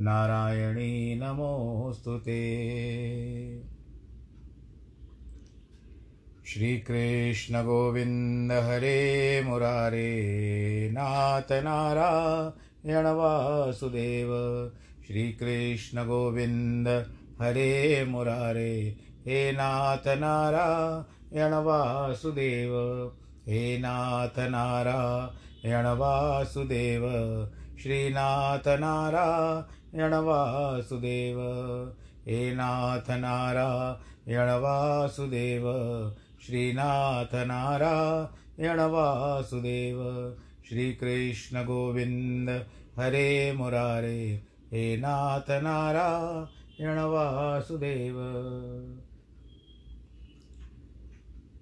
नारायणी नमोऽस्तु ते। श्रीकृष्णगोविन्द हरे मुरारे, नाथ नारायण वासुदेव। श्रीकृष्णगोविन्द हरे मुरारे, हे नाथ नारायण वासुदेव। हे नाथ नारायण श्रीनाथ नारायण वासुदेव हे नाथ नारायण वासुदेव श्रीनाथ नारायण वासुदेव श्रीकृष्ण गोविन्द हरे मुरारे। हे नाथ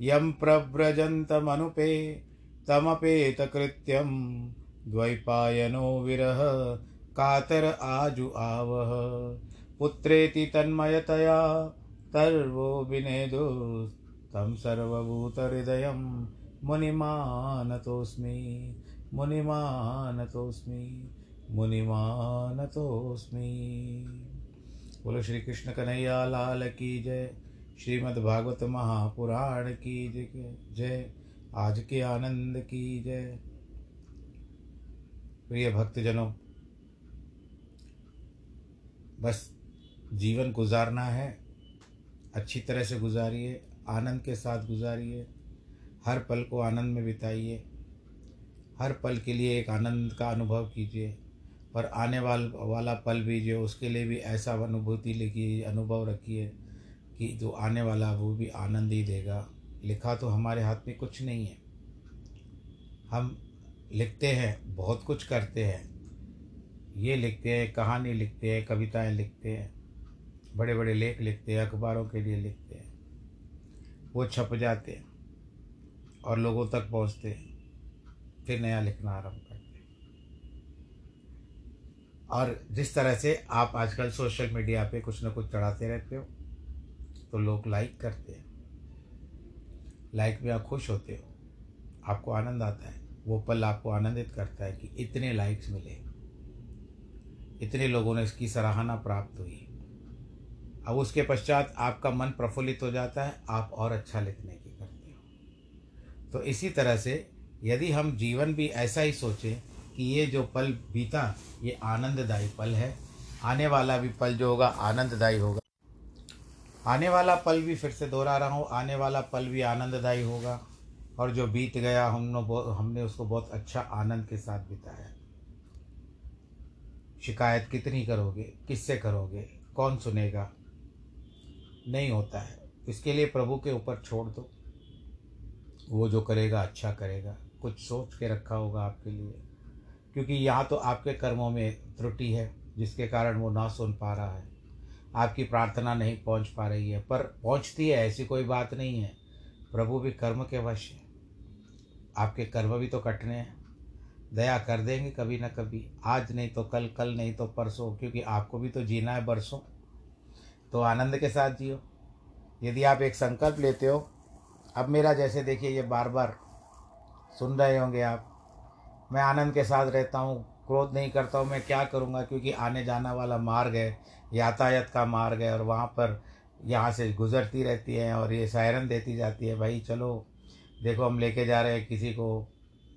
यं प्रव्रजन्तमनुपे तमपेतकृत्यं द्वैपायनो विरह, कातर आजु आवह। पुत्रेति तन्मयतया, तर्वो विनेदु तं सर्वभूतहृदयं। मुनिमानतोऽस्मि मुनिमानतोऽस्मि मुनिमानतोऽस्मि। बोलो श्री लाल की जय। श्रीमद्भागवत महापुराण की जय आज के आनंद की जय। प्रिय भक्तजनों, बस जीवन गुजारना है। अच्छी तरह से गुजारिए, आनंद के साथ गुजारिए, हर पल को आनंद में बिताइए। हर पल के लिए एक आनंद का अनुभव कीजिए और आने वाल, वाला पल भी जो, उसके लिए भी ऐसा अनुभूति लिखिए, अनुभव रखिए। कि जो आने वाला वो भी आनंद ही देगा। लिखा तो हमारे हाथ में कुछ नहीं है। हम लिखते हैं, बहुत कुछ करते हैं। ये लिखते हैं, कहानी लिखते हैं, कविताएँ लिखते हैं। बड़े बड़े लेख लिखते हैं, अखबारों के लिए लिखते हैं। वो छप जाते हैं और लोगों तक पहुँचते हैं। फिर नया लिखना आरंभ करते हैं। और जिस तरह से आप आजकल सोशल मीडिया पे कुछ ना कुछ चढ़ाते रहते हो तो लोग लाइक करते हैं। लाइक में आप खुश होते हो। आपको आनंद आता है। वो पल आपको आनंदित करता है कि इतने लाइक्स मिले। इतने लोगों ने इसकी सराहना प्राप्त हुई। अब उसके पश्चात आपका मन प्रफुल्लित हो जाता है। आप और अच्छा लिखने की करते हो। तो इसी तरह से यदि हम जीवन भी ऐसा ही सोचें कि ये जो पल बीता, ये आनंददायी पल है। आने वाला भी पल जो होगा, आनंददायी होगा। आने वाला पल भी फिर से दोहरा रहा हूँ। आने वाला पल भी आनंददायी होगा। और जो बीत गया हमने हमने उसको बहुत अच्छा आनंद के साथ बिताया। शिकायत कितनी करोगे? किससे करोगे? कौन सुनेगा? नहीं होता है। इसके लिए प्रभु के ऊपर छोड़ दो। वो जो करेगा अच्छा करेगा। कुछ सोच के रखा होगा आपके लिए। क्योंकि यहाँ तो आपके कर्मों में त्रुटि है, जिसके कारण वो ना सुन पा रहा है। आपकी प्रार्थना नहीं पहुँच पा रही है, पर पहुँचती है, ऐसी कोई बात नहीं है। प्रभु भी कर्म के वश है। आपके कर्म भी तो कटने हैं। दया कर देंगे कभी ना कभी। आज नहीं तो कल कल नहीं तो परसों, क्योंकि आपको भी तो जीना है बरसों। तो आनंद के साथ जियो। यदि आप एक संकल्प लेते हो, अब मेरा जैसे देखिए, ये बार बार सुन रहे होंगे आप। मैं आनंद के साथ रहता हूँ क्रोध नहीं करता हूँ, मैं क्या करूँगा? क्योंकि आने जाना वाला मार्ग है, यातायात का मार्ग है, और वहाँ पर यहाँ से गुजरती रहती है और ये सायरन देती जाती है, भाई चलो, देखो हम लेके जा रहे हैं, किसी को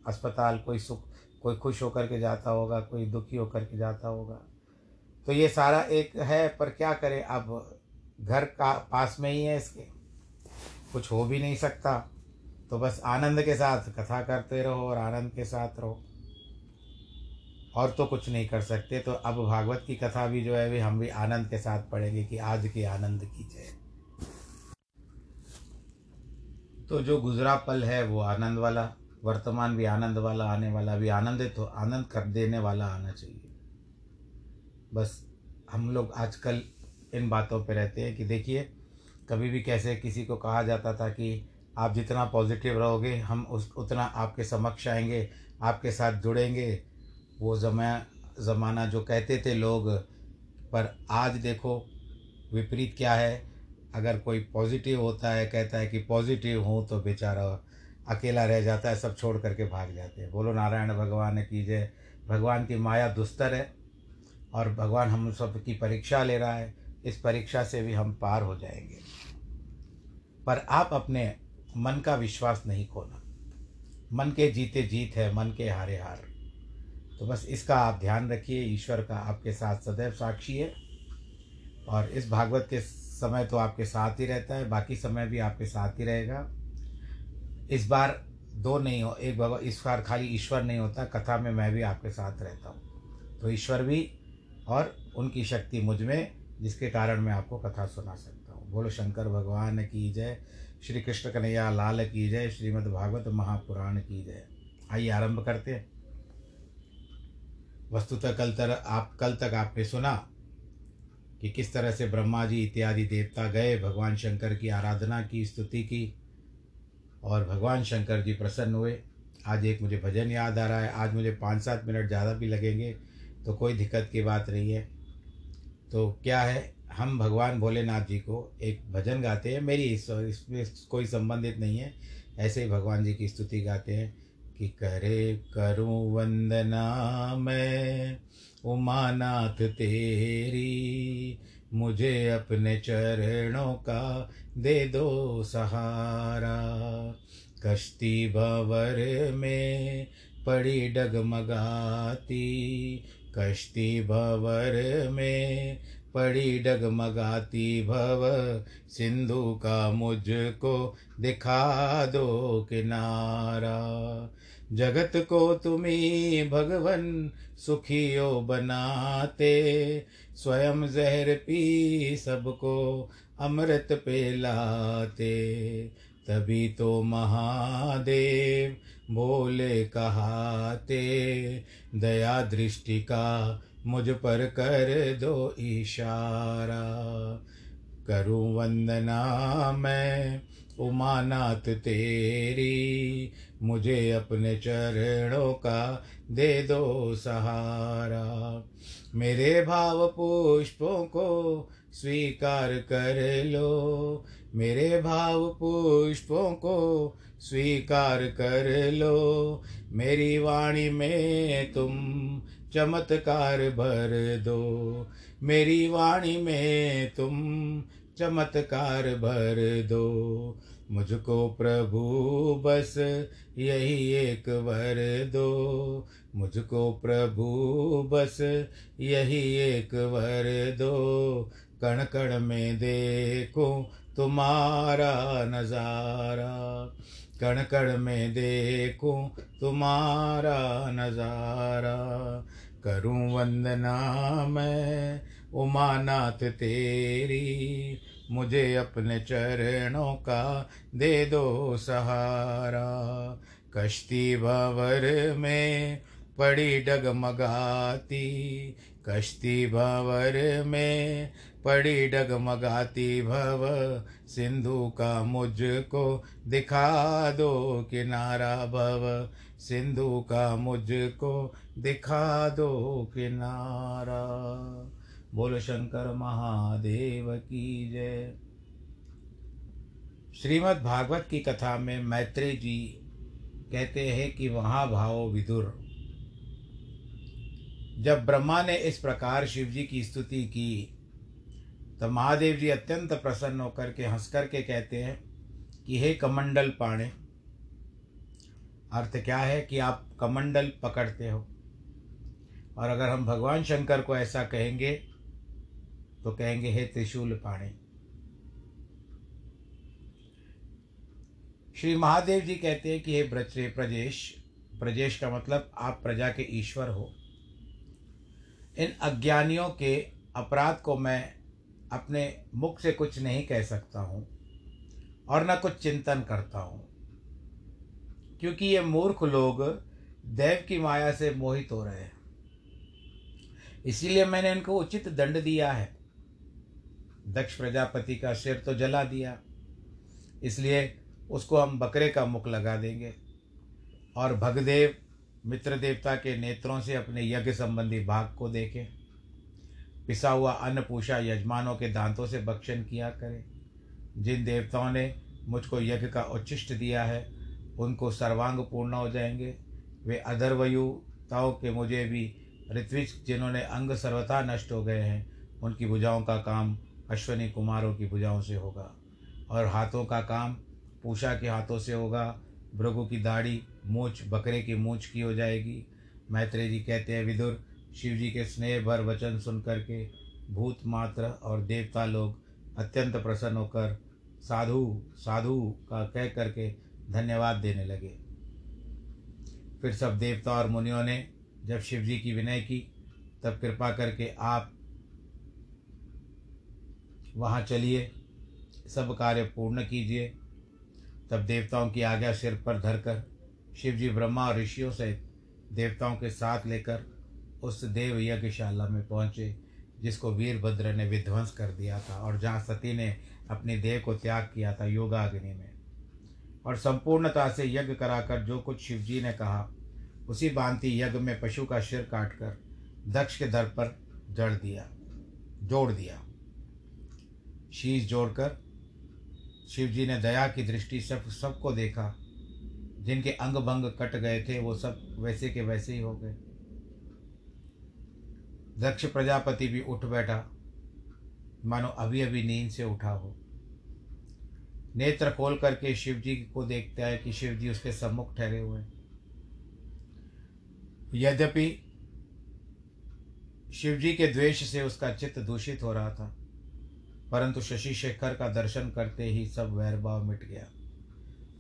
अस्पताल, कोई सुख, कोई खुश होकर के जाता होगा, कोई दुखी होकर के जाता होगा। तो ये सारा एक है, पर क्या करें? अब घर का पास में ही है इसके। कुछ हो भी नहीं सकता। तो बस आनंद के साथ कथा करते रहो और आनंद के साथ रहो। और तो कुछ नहीं कर सकते। तो अब भागवत की कथा भी जो है वे हम भी आनंद के साथ पढ़ेंगे कि आज की आनंद की जय। तो जो गुजरा पल है, वो आनंद वाला, वर्तमान भी आनंद वाला, आने वाला भी आनंदित हो आनंद कर देने वाला आना चाहिए। बस हम लोग आजकल इन बातों पे रहते हैं कि देखिए, कभी भी कैसे किसी को कहा जाता था कि आप जितना पॉजिटिव रहोगे, हम उस, उतना आपके समक्ष आएँगे, आपके साथ जुड़ेंगे वो जमा, ज़माना जो कहते थे लोग, पर आज देखो विपरीत क्या है। अगर कोई पॉजिटिव होता है, कहता है कि पॉजिटिव हूँ तो बेचारा अकेला रह जाता है, सब छोड़ करके भाग जाते हैं। बोलो, नारायण भगवान की जय। भगवान की माया दुस्तर है और भगवान हम सब की परीक्षा ले रहा है। इस परीक्षा से भी हम पार हो जाएँगे। पर आप अपने मन का विश्वास नहीं खोना। मन के जीते जीत है, मन के हारे हार। तो बस इसका आप ध्यान रखिए, ईश्वर का आपके साथ सदैव साक्षी है। और इस भागवत के समय तो आपके साथ ही रहता है, बाकी समय भी आपके साथ ही रहेगा। इस बार दो नहीं हो, एक भगवान इस बार खाली ईश्वर नहीं होता, कथा में मैं भी आपके साथ रहता हूँ। तो ईश्वर भी और उनकी शक्ति मुझमें, जिसके कारण मैं आपको कथा सुना सकता हूँ। बोलो, शंकर भगवान की जय, श्री कृष्ण कन्हैया लाल की जय, श्रीमद् भागवत महापुराण की जय। आइए आरंभ करते हैं। वस्तुतः कल तर आप, कल तक आपने सुना कि किस तरह से ब्रह्मा जी इत्यादि देवता गए, भगवान शंकर की आराधना की, स्तुति की और भगवान शंकर जी प्रसन्न हुए। आज एक मुझे भजन याद आ रहा है। आज मुझे पाँच सात मिनट ज़्यादा भी लगेंगे तो कोई दिक्कत की बात नहीं है। तो क्या है, हम भगवान भोलेनाथ जी को एक भजन गाते हैं। मेरी इसमें इस कोई संबंधित नहीं है। ऐसे ही भगवान जी की स्तुति गाते हैं। कि करे करूँ वंदना मैं। उमानाथ तेरी, मुझे अपने चरणों का दे दो सहारा। कश्ती भवर में पड़ी डगमगाती, कश्ती भवर में पड़ी डगमगाती भव। सिंधु का मुझको दिखा दो किनारा। जगत को तुम्ही भगवन सुखियो बनाते। स्वयं जहर पी सबको अमृत पेलाते। तभी तो महादेव भोले कहाते, दया दृष्टि का मुझ पर कर दो इशारा। करूँ वंदना मैं, उमानाथ तेरी। मुझे अपने चरणों का दे दो सहारा। मेरे भाव पुष्पों को स्वीकार कर लो। मेरे भाव पुष्पों को स्वीकार कर लो। मेरी वाणी में तुम चमत्कार भर दो। मेरी वाणी में तुम चमत्कार भर दो। मुझको प्रभु, बस यही एक वर दो। मुझको प्रभु, बस यही एक वर दो। कण कण में देखो तुम्हारा नज़ारा। कण कण में देखो तुम्हारा नज़ारा। करूँ वंदना मैं। उमानाथ तेरी, मुझे अपने चरणों का दे दो सहारा। कश्ती भवर में पड़ी डगमगाती, कश्ती भवर में पड़ी डगमगाती, भव सिंधु का मुझको दिखा दो किनारा, भव सिंधु का मुझको दिखा दो किनारा। बोलो शंकर महादेव की जय। श्रीमद् भागवत की कथा में मैत्री जी कहते हैं कि वहाँ भाव विदुर। जब ब्रह्मा ने इस प्रकार शिव जी की स्तुति की तो महादेव जी अत्यंत प्रसन्न होकर के हंस कर के कहते हैं कि हे कमंडल पाणे अर्थ क्या है कि आप कमंडल पकड़ते हो? और अगर हम भगवान शंकर को ऐसा कहेंगे तो कहेंगे, हे त्रिशूल पाणे। श्री महादेव जी कहते हैं कि, हे ब्रज प्रजेश प्रजेश का मतलब आप प्रजा के ईश्वर हो। इन अज्ञानियों के अपराध को मैं अपने मुख से कुछ नहीं कह सकता हूँ और न कुछ चिंतन करता हूँ। क्योंकि ये मूर्ख लोग देव की माया से मोहित हो रहे हैं। इसीलिए मैंने इनको उचित दंड दिया है। दक्ष प्रजापति का सिर तो जला दिया। इसलिए उसको हम बकरे का मुख लगा देंगे। और भगदेव, मित्र देवता के नेत्रों से अपने यज्ञ संबंधी भाग को देखें। पिसा हुआ अन्न पूषा यजमानों के दांतों से भक्षण किया करें। जिन देवताओं ने मुझको यज्ञ का उच्चिष्ट दिया है उनको सर्वांग पूर्ण हो जाएँगे। वे अधर्वयुताओं के मुझे भी ऋत्विज, जिन्होंने अंग सर्वथा नष्ट हो गए हैं, उनकी भुजाओं का काम अश्वनी कुमारों की भुजाओं से होगा और हाथों का काम पूषा के हाथों से होगा। भृगु की दाढ़ी मूछ, बकरे की मूछ की हो जाएगी। मैत्रेय जी कहते हैं, विदुर, शिव जी के स्नेह भर वचन सुन करके भूत मात्र और देवता लोग अत्यंत प्रसन्न होकर साधु साधु का कह करके धन्यवाद देने लगे। फिर सब देवता और मुनियों ने जब शिव जी की विनय की, तब कृपा करके आप वहाँ चलिए, सब कार्य पूर्ण कीजिए। तब देवताओं की आज्ञा सिर पर धरकर शिव जी ब्रह्मा और ऋषियों सहित देवताओं के साथ लेकर उस देव यज्ञशाला में पहुँचे, जिसको वीरभद्र ने विध्वंस कर दिया था और जहाँ सती ने अपने देह को त्याग किया था योगाग्नि में। और संपूर्णता से यज्ञ कराकर जो कुछ शिवजी ने कहा, उसी भांति यज्ञ में पशु का सिर काटकर दक्ष के दर पर जड़ दिया, जोड़ दिया। शीश जोड़कर शिवजी ने दया की दृष्टि सब, सबको देखा। जिनके अंग भंग कट गए थे, वो सब वैसे के वैसे ही हो गए। दक्ष प्रजापति भी उठ बैठा। मानो अभी अभी नींद से उठा हो। नेत्र खोल करके शिव जी को देखता है कि शिव जी उसके सम्मुख ठहरे हुए हैं। यद्यपि शिव जी के द्वेष से उसका चित्त दूषित हो रहा था, परंतु शशि शेखर का दर्शन करते ही सब वैर भाव मिट गया।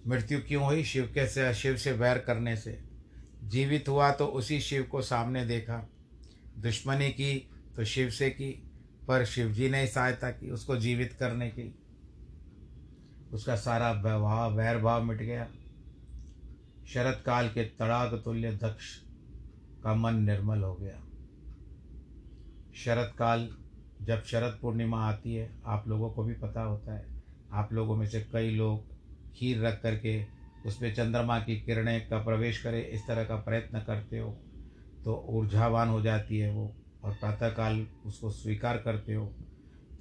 मृत्यु क्यों हुई? शिव के से, शिव से वैर करने से। जीवित हुआ तो उसी शिव को सामने देखा। दुश्मनी की तो शिव से की, पर शिव जी ने सहायता की उसको जीवित करने की। उसका सारा भाव वैर भाव मिट गया। शरत काल के तड़ाग तुल्य दक्ष का मन निर्मल हो गया। शरत काल जब शरद पूर्णिमा आती है, आप लोगों को भी पता होता है। आप लोगों में से कई लोग खीर रख करके उसमें चंद्रमा की किरणें का प्रवेश करे, इस तरह का प्रयत्न करते हो तो ऊर्जावान हो जाती है वो, और प्रातःकाल उसको स्वीकार करते हो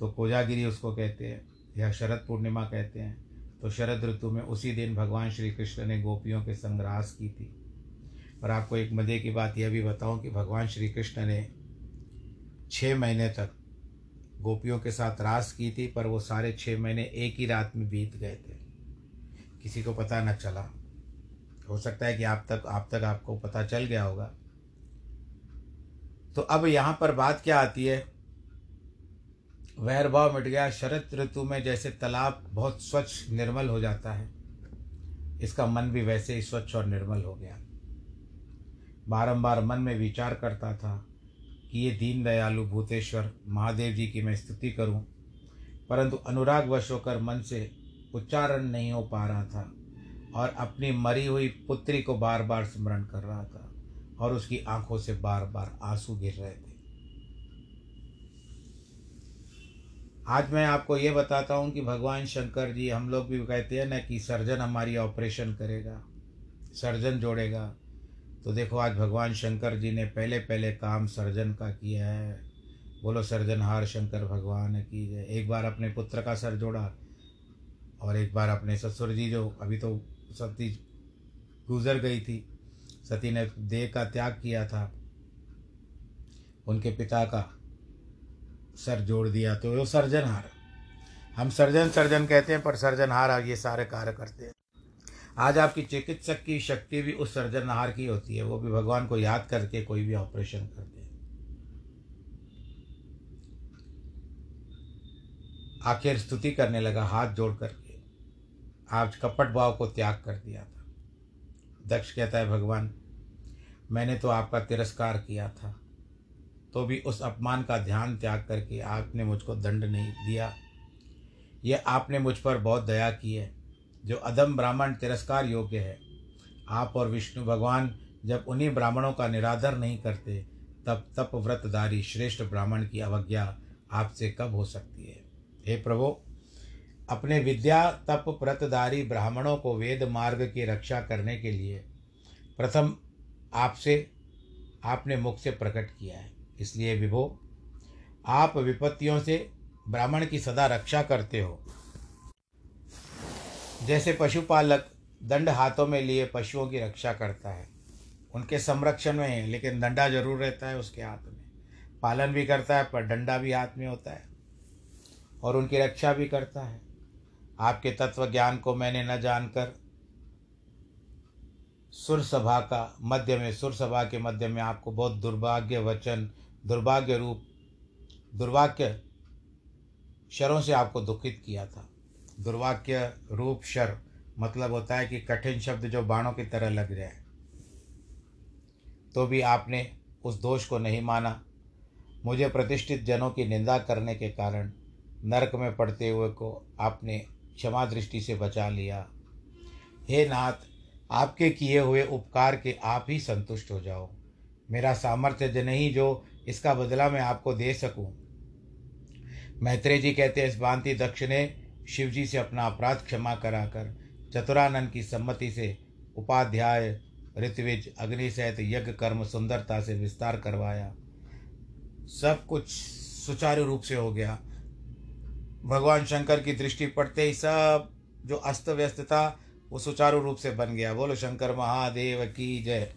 तो कोजागिरी उसको कहते हैं। या शरद पूर्णिमा कहते हैं तो शरद ऋतु में उसी दिन भगवान श्री कृष्ण ने गोपियों के संग रास की थी। और आपको एक मज़े की बात यह भी बताऊँ कि भगवान श्री कृष्ण ने छः महीने तक गोपियों के साथ रास की थी, पर वो सारे छः महीने एक ही रात में बीत गए थे। किसी को पता न चला। हो सकता है कि आप तक आप तक आपको पता चल गया होगा। तो अब यहाँ पर बात क्या आती है? वैरभाव मिट गया, शरद ऋतु में जैसे तालाब बहुत स्वच्छ, निर्मल हो जाता है। इसका मन भी वैसे ही स्वच्छ और निर्मल हो गया। बारंबार मन में विचार करता था कि ये दीन दयालु भूतेश्वर, महादेव जी की मैं स्तुति करूँ। परंतु अनुराग वश होकर मन से उच्चारण नहीं हो पा रहा था और अपनी मरी हुई पुत्री को बार बार स्मरण कर रहा था और उसकी आँखों से बार बार आँसू गिर रहे थे। आज मैं आपको ये बताता हूँ कि भगवान शंकर जी, हम लोग भी कहते हैं ना कि सर्जन हमारी ऑपरेशन करेगा, सर्जन जोड़ेगा। तो देखो, आज भगवान शंकर जी ने पहले पहले काम सर्जन का किया है। बोलो, सर्जनहार शंकर भगवान की जय। एक बार अपने पुत्र का सर जोड़ा और एक बार अपने ससुर जी जो अभी तो सती गुजर गई थी, सती ने देह का त्याग किया था, उनके पिता का। सर जोड़ दिया तो वो सर्जनहार हम सर्जन सर्जन कहते हैं, पर सर्जनहार ये सारे कार्य करते हैं। आज आपकी चिकित्सक की शक्ति भी उस सर्जनहार की होती है, वो भी भगवान को याद करके कोई भी ऑपरेशन करते हैं। आखिर स्तुति करने लगा, हाथ जोड़ करके। आज कपट भाव को त्याग कर दिया था। दक्ष कहता है, भगवान, मैंने तो आपका तिरस्कार किया था। तो भी उस अपमान का ध्यान त्याग करके आपने मुझको दंड नहीं दिया। यह आपने मुझ पर बहुत दया की है, जो अधम ब्राह्मण तिरस्कार योग्य है। आप और विष्णु भगवान जब उन्हीं ब्राह्मणों का निरादर नहीं करते, तब तप व्रतधारी श्रेष्ठ ब्राह्मण की अवज्ञा आपसे कब हो सकती है? हे प्रभु, अपने विद्या तप व्रतधारी ब्राह्मणों को वेद मार्ग की रक्षा करने के लिए प्रथम आपसे, आपने मुख से प्रकट किया है। इसलिए विभो, आप विपत्तियों से ब्राह्मण की सदा रक्षा करते हो। जैसे पशुपालक दंड हाथों में लिए पशुओं की रक्षा करता है। उनके संरक्षण में है, लेकिन डंडा ज़रूर रहता है उसके हाथ में। पालन भी करता है, पर डंडा भी हाथ में होता है। और उनकी रक्षा भी करता है। आपके तत्व ज्ञान को मैंने न जानकर सुर सभा का मध्य में सुर सभा के मध्य में आपको बहुत दुर्भाग्य वचन दुर्भाग्य रूप, दुर्भाग्य शरों से आपको दुखित किया था। दुर्भाग्य रूप शर मतलब होता है कि कठिन शब्द जो बाणों की तरह लग जाए तो भी आपने उस दोष को नहीं माना। मुझे प्रतिष्ठित जनों की निंदा करने के कारण नरक में पड़ते हुए को आपने क्षमा दृष्टि से बचा लिया। हे नाथ, आपके किए हुए उपकार के आप ही संतुष्ट हो जाओ। मेरा सामर्थ्य नहीं जो इसका बदला मैं आपको दे सकूँ। मैत्रेय जी कहते हैं, इस भांति दक्ष ने शिव जी से अपना अपराध क्षमा कराकर चतुरानंद की सम्मति से उपाध्याय ऋतविज अग्नि सहित यज्ञ कर्म सुंदरता से विस्तार करवाया। सब कुछ सुचारू रूप से हो गया। भगवान शंकर की दृष्टि पड़ते ही सब जो अस्त व्यस्त था वो सुचारू रूप से बन गया। बोलो, शंकर महादेव की जय।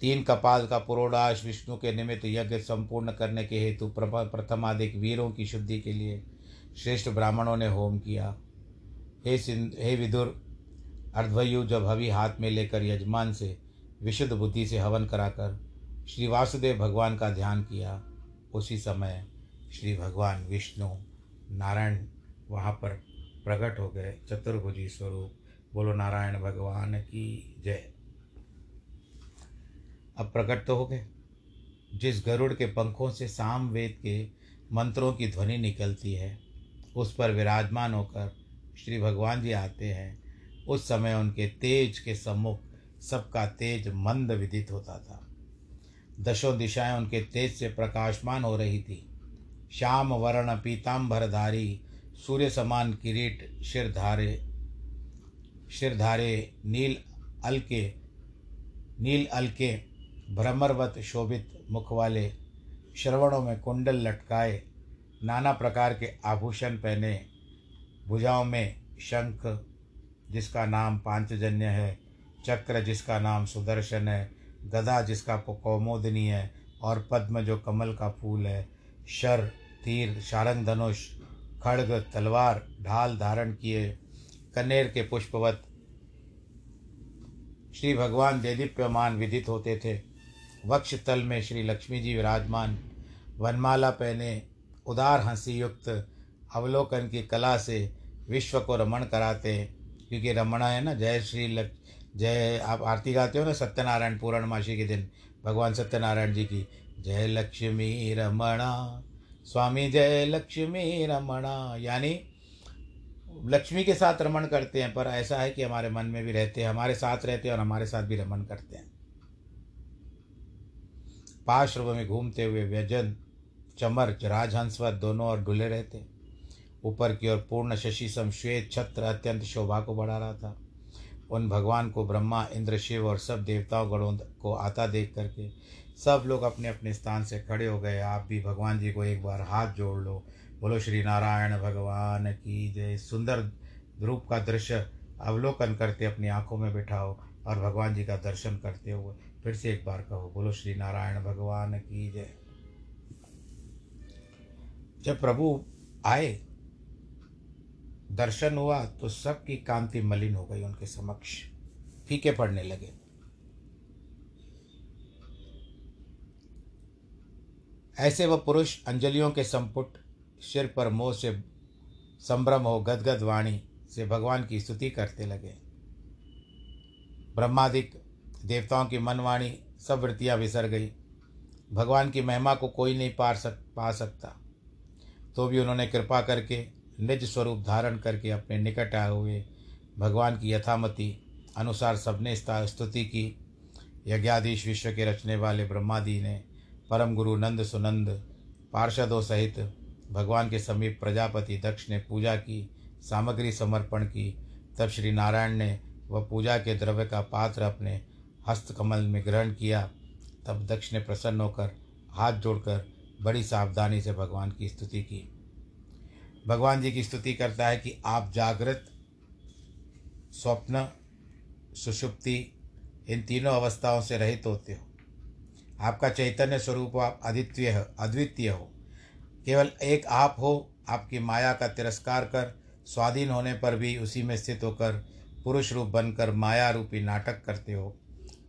तीन कपाल का पुरोडाश विष्णु के निमित्त यज्ञ संपूर्ण करने के हेतु प्रथमाधिक वीरों की शुद्धि के लिए श्रेष्ठ ब्राह्मणों ने होम किया। हे सिंध, हे विदुर, अर्धवयु जब हवि हाथ में लेकर यजमान से विशुद्ध बुद्धि से हवन कराकर श्री वासुदेव भगवान का ध्यान किया, उसी समय श्री भगवान विष्णु नारायण वहाँ पर प्रकट हो गए। चतुर्भुजी स्वरूप, बोलो नारायण भगवान की जय। अब प्रकट तो हो गए। जिस गरुड़ के पंखों से साम वेद के मंत्रों की ध्वनि निकलती है, उस पर विराजमान होकर श्री भगवान जी आते हैं। उस समय उनके तेज के सम्मुख सबका तेज मंद विदित होता था। दशों दिशाएँ उनके तेज से प्रकाशमान हो रही थी। श्याम, वर्ण पीताम्बरधारी सूर्य समान किरीट शिरधारे शिरधारे नील अलके नील अलके भ्रमरवत शोभित मुख वाले श्रवणों में कुंडल लटकाए, नाना प्रकार के आभूषण पहने, भुजाओं में शंख, जिसका नाम पांचजन्य है, चक्र जिसका नाम सुदर्शन है, गदा जिसका कौमोदनी है, और पद्म जो कमल का फूल है, शर, तीर शारंग धनुष खड़ग, तलवार, ढाल धारण किए, कनेर के पुष्पवत। श्री भगवान देदीप्यमान विदित होते थे। वक्ष तल में श्री लक्ष्मी जी विराजमान, वनमाला पहने उदार हँसी युक्त अवलोकन की कला से विश्व को रमण कराते हैं। क्योंकि रमणा है ना, जय श्री लक्ष्मी जय, आप आरती गाते हो ना सत्यनारायण पूर्णमासी के दिन, भगवान सत्यनारायण जी की, जय लक्ष्मी रमणा, स्वामी जय लक्ष्मी रमणा। यानी लक्ष्मी के साथ रमण करते हैं, पर ऐसा है कि हमारे मन में भी रहते हैं, हमारे साथ रहते हैं और हमारे साथ भी रमन करते हैं। पार्श्व में घूमते हुए व्यजन, चमर राजहंसवत दोनों और डुले रहते। ऊपर की ओर पूर्ण शशि सम श्वेत छत्र अत्यंत शोभा को बढ़ा रहा था। उन भगवान को ब्रह्मा, इंद्र, शिव और सब देवताओं गणों को आता देख करके सब लोग अपने अपने स्थान से खड़े हो गए। आप भी भगवान जी को एक बार हाथ जोड़ लो। बोलो, श्री नारायण भगवान की जय। सुंदर रूप का दृश्य अवलोकन करते अपनी आँखों में बिठाओ और भगवान जी का दर्शन करते हुए फिर से एक बार कहो, बोलो श्री नारायण भगवान की जय। जब प्रभु आए, दर्शन हुआ तो सबकी कांति मलिन हो गई उनके समक्ष, फीके पड़ने लगे। ऐसे वह पुरुष अंजलियों के संपुट, सिर पर मोह से संभ्रम हो, गदगद वाणी से भगवान की स्तुति करते लगे। ब्रह्मादिक देवताओं की मनवाणी सब वृत्तियाँ विसर गई। भगवान की महिमा को कोई नहीं पार सक, पा सकता। तो भी उन्होंने कृपा करके निज स्वरूप धारण करके अपने निकट आए हुए भगवान की यथामति अनुसार सबने स्तुति की। यज्ञाधीश विश्व के रचने वाले ब्रह्मादि ने परम गुरु नंद सुनंद, पार्षदों सहित भगवान के समीप प्रजापति दक्ष ने पूजा की, सामग्री समर्पण की। तब श्री नारायण ने वह पूजा के द्रव्य का पात्र अपने हस्तकमल में ग्रहण किया, तब दक्ष ने प्रसन्न होकर हाथ जोड़कर बड़ी सावधानी से भगवान की स्तुति की। भगवान जी की स्तुति करता है कि आप जागृत, स्वप्न, सुषुप्ति, इन तीनों अवस्थाओं से रहित होते हो। आपका चैतन्य स्वरूप आप अद्वितीय हो अद्वितीय हो। केवल एक आप हो, आपकी माया का तिरस्कार कर, स्वाधीन होने पर भी उसी में स्थित होकर पुरुष रूप बनकर माया रूपी नाटक करते हो।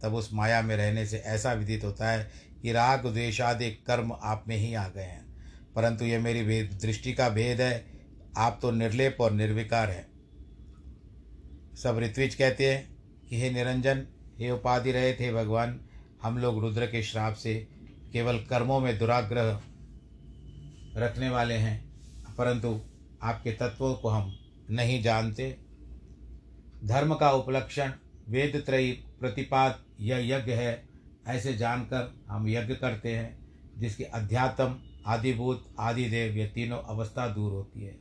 तब उस माया में रहने से ऐसा विदित होता है कि राग द्वेषादि कर्म आप में ही आ गए हैं। परंतु यह मेरी दृष्टि का भेद है। आप तो निर्लेप और निर्विकार हैं। सब ऋत्विज कहते हैं कि हे निरंजन, हे उपाधि रहे थे भगवान, हम लोग रुद्र के श्राप से केवल कर्मों में दुराग्रह रखने वाले हैं। परंतु आपके तत्वों को हम नहीं जानते। धर्म का उपलक्षण वेद त्रयी प्रतिपाद यह यज्ञ है, ऐसे जानकर हम यज्ञ करते हैं, जिसके अध्यात्म, आदिभूत, आदिदेव ये तीनों अवस्था दूर होती है।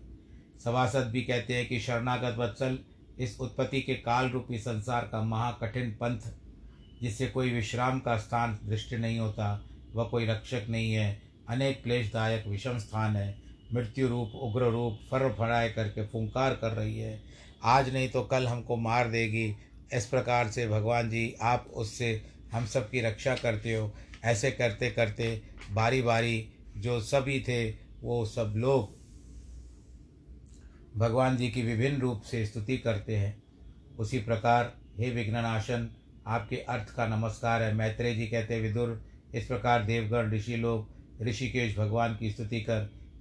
सभासद भी कहते हैं कि शरणागत वत्सल इस उत्पत्ति के काल रूपी संसार का महाकठिन पंथ, जिससे कोई विश्राम का स्थान दृष्टि नहीं होता, वह कोई रक्षक नहीं है, अनेक क्लेशदायक विषम स्थान है, मृत्यु रूप, उग्र रूप, फर फड़ाए करके फुंकार कर रही है। आज नहीं तो कल हमको मार देगी इस प्रकार से भगवान जी, आप उससे हम सब की रक्षा करते हो। ऐसे करते करते बारी बारी जो सभी थे, वो सब लोग भगवान जी की विभिन्न रूप से स्तुति करते हैं। उसी प्रकार, हे विघ्ननाशन, आपके अर्थ का नमस्कार है। मैत्रेय जी कहते विदुर, इस प्रकार देवगण, ऋषि लोग, ऋषिकेश भगवान की स्तुति कर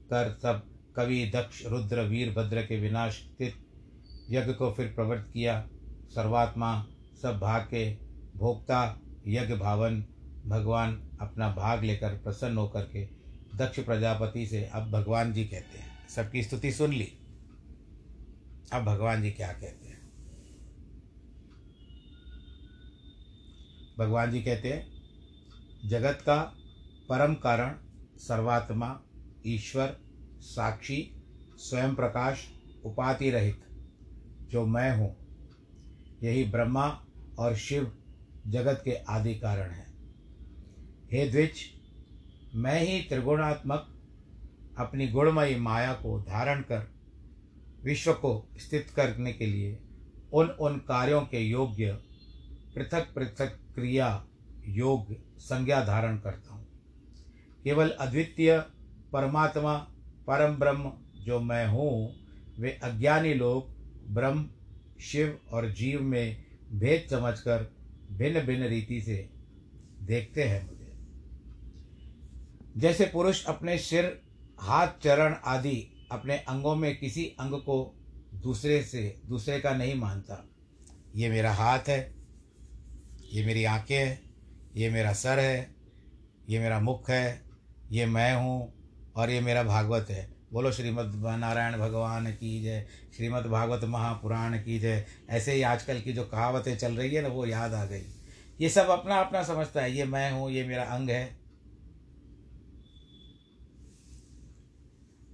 कर सब कवि दक्ष, रुद्र, वीरभद्र के विनाश यज्ञ को फिर प्रवृत्त किया। सर्वात्मा, सब भाग के भोक्ता, यज्ञ भावन, भगवान अपना भाग लेकर प्रसन्न होकर के दक्ष प्रजापति से अब भगवान जी कहते हैं। सबकी स्तुति सुन ली। अब भगवान जी क्या कहते हैं? भगवान जी कहते हैं, जगत का परम कारण सर्वात्मा, ईश्वर, साक्षी, स्वयं प्रकाश, उपाधि रहित जो मैं हूँ यही ब्रह्मा और शिव जगत के आदि कारण हैं। हे द्विज, मैं ही त्रिगुणात्मक अपनी गुणमयी माया को धारण कर विश्व को स्थित करने के लिए उन उन कार्यों के योग्य पृथक पृथक क्रिया योग संज्ञा धारण करता हूँ। केवल अद्वितीय परमात्मा, परम ब्रह्म जो मैं हूँ, वे अज्ञानी लोग ब्रह्म शिव और जीव में भेद समझकर भिन्न भिन्न रीति से देखते हैं मुझे। जैसे पुरुष अपने सिर, हाथ, चरण आदि अपने अंगों में किसी अंग को दूसरे से, दूसरे का नहीं मानता। ये मेरा हाथ है, ये मेरी आँखें हैं, ये मेरा सर है, ये मेरा मुख है, ये मैं हूँ और ये मेरा भागवत है। बोलो श्रीमद् नारायण भगवान की जय, श्रीमद् भागवत महापुराण की जय। ऐसे ही आजकल की जो कहावतें चल रही है ना, वो याद आ गई। ये सब अपना अपना समझता है, ये मैं हूँ, ये मेरा अंग है।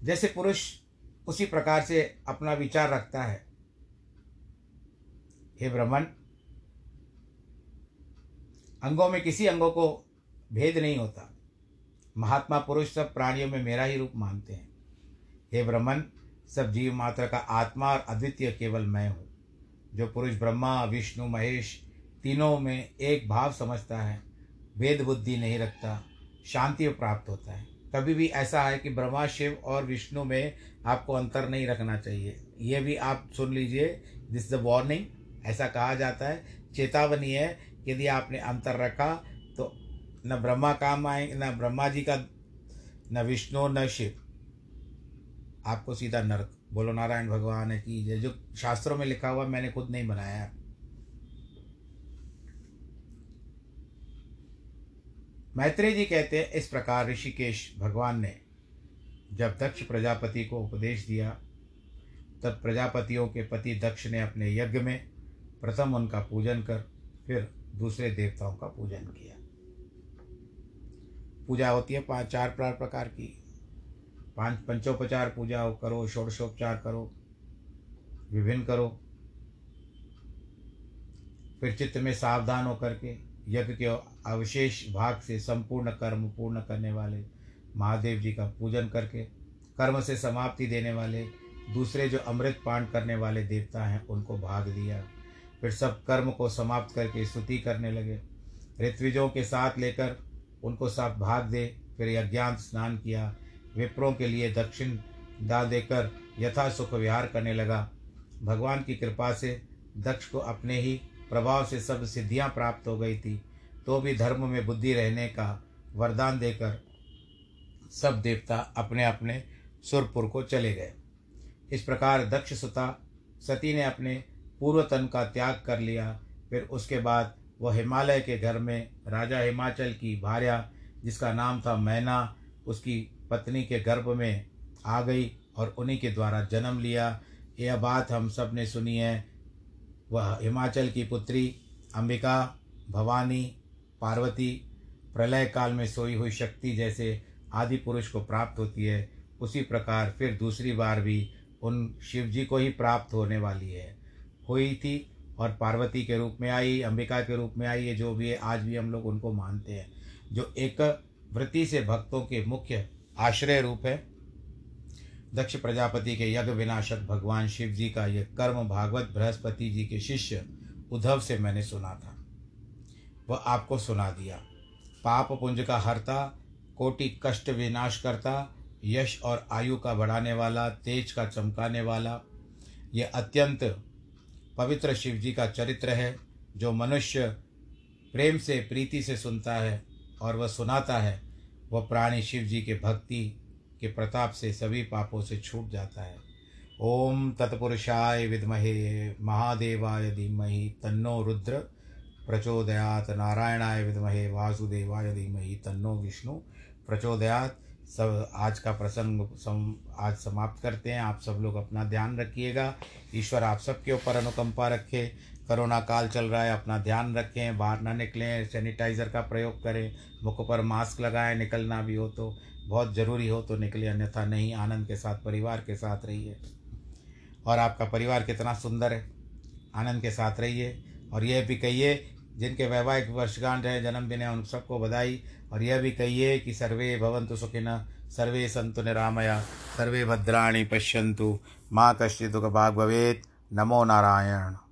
जैसे पुरुष उसी प्रकार से अपना विचार रखता है। हे ब्राह्मण अंगों में किसी अंगों को भेद नहीं होता। महात्मा पुरुष सब प्राणियों में मेरा ही रूप मानते हैं। हे ब्रह्मन, सब जीव मात्र का आत्मा और अद्वितीय केवल मैं हूँ, जो पुरुष, ब्रह्मा, विष्णु, महेश तीनों में एक भाव समझता है भेद बुद्धि नहीं रखता, शांति प्राप्त होता है। कभी भी ऐसा है कि ब्रह्मा, शिव और विष्णु में आपको अंतर नहीं रखना चाहिए। यह भी आप सुन लीजिए दिस द वार्निंग ऐसा कहा जाता है, चेतावनी है यदि आपने अंतर रखा तो न ब्रह्मा काम आए, न ब्रह्मा जी का, न विष्णु, न शिव। आपको सीधा नरक बोलो नारायण भगवान की जो शास्त्रों में लिखा हुआ, मैंने खुद नहीं बनाया। मैत्रेय जी कहते हैं, इस प्रकार ऋषिकेश भगवान ने जब दक्ष प्रजापति को उपदेश दिया, तब प्रजापतियों के पति दक्ष ने अपने यज्ञ में प्रथम उनका पूजन कर, फिर दूसरे देवताओं का पूजन किया। पूजा होती है पाँच, चार प्रकार की। पाँच पंचोपचार पूजा करो, षोडशोपचार करो, विभिन्न करो। फिर चित्त में सावधान होकर के यज्ञ के अवशेष भाग से संपूर्ण कर्म पूर्ण करने वाले महादेव जी का पूजन करके, कर्म से समाप्ति देने वाले दूसरे जो अमृत पान करने वाले देवता हैं, उनको भाग दिया। फिर सब कर्म को समाप्त करके स्तुति करने लगे। ऋत्विजों के साथ लेकर उनको सब भाग दे, फिर यज्ञांत स्नान किया विप्रों के लिए दक्षिण दा देकर यथा सुख विहार करने लगा। भगवान की कृपा से दक्ष को अपने ही प्रभाव से सब सिद्धियाँ प्राप्त हो गई थी। तो भी धर्म में बुद्धि रहने का वरदान देकर सब देवता अपने अपने सुरपुर को चले गए। इस प्रकार दक्ष सुता सती ने अपने पूर्व तन का त्याग कर लिया। फिर उसके बाद वह हिमालय के घर में राजा हिमाचल की भार्या, जिसका नाम था मैना, उसकी पत्नी के गर्भ में आ गई और उन्हीं के द्वारा जन्म लिया। यह बात हम सबने सुनी है। वह हिमाचल की पुत्री, अंबिका, भवानी, पार्वती, प्रलय काल में सोई हुई शक्ति जैसे आदि पुरुष को प्राप्त होती है। उसी प्रकार फिर दूसरी बार भी उन शिव जी को ही प्राप्त होने वाली है। हुई थी और पार्वती के रूप में आई, अंबिका के रूप में आई है जो भी है, आज भी हम लोग उनको मानते हैं। जो एक वृत्ति से भक्तों के मुख्य आश्रय रूप है। दक्ष प्रजापति के यज्ञ विनाशक भगवान शिव जी का यह कर्म भागवत बृहस्पति जी के शिष्य उद्धव से मैंने सुना था। वह आपको सुना दिया। पाप पुंज का हरता, कोटि कष्ट विनाश करता, यश और आयु का बढ़ाने वाला, तेज का चमकाने वाला, यह अत्यंत पवित्र शिव जी का चरित्र है, जो मनुष्य प्रेम से, प्रीति से सुनता है और वह सुनाता है। वह प्राणी शिव जी के भक्ति के प्रताप से सभी पापों से छूट जाता है। ओम तत्पुरुषाय विद्महे महादेवाय धीमहि तन्नो रुद्र प्रचोदयात। नारायणाय विद्महे वासुदेवाय धीमहि तन्नो विष्णु प्रचोदयात। सब आज का प्रसंग सम, आज समाप्त करते हैं। आप सब लोग अपना ध्यान रखिएगा। ईश्वर आप सबके ऊपर अनुकंपा रखे। करोना काल चल रहा है, अपना ध्यान रखें, बाहर ना निकलें, सैनिटाइज़र का प्रयोग करें, मुख पर मास्क लगाएँ, निकलना भी हो तो बहुत ज़रूरी हो तो निकले, अन्यथा नहीं, आनंद के साथ, परिवार के साथ रहिए। और आपका परिवार कितना सुंदर है, आनंद के साथ रहिए। और यह भी कहिए, जिनके वैवाहिक वर्षगांठ है, जन्मदिन है, उन सबको बधाई। और यह भी कहिए कि सर्वे भवंतु सुखिन, सर्वे संतु निरामया, सर्वे भद्राणी पश्यंतु माँ कश्चित भाग भवेद नमो नारायण।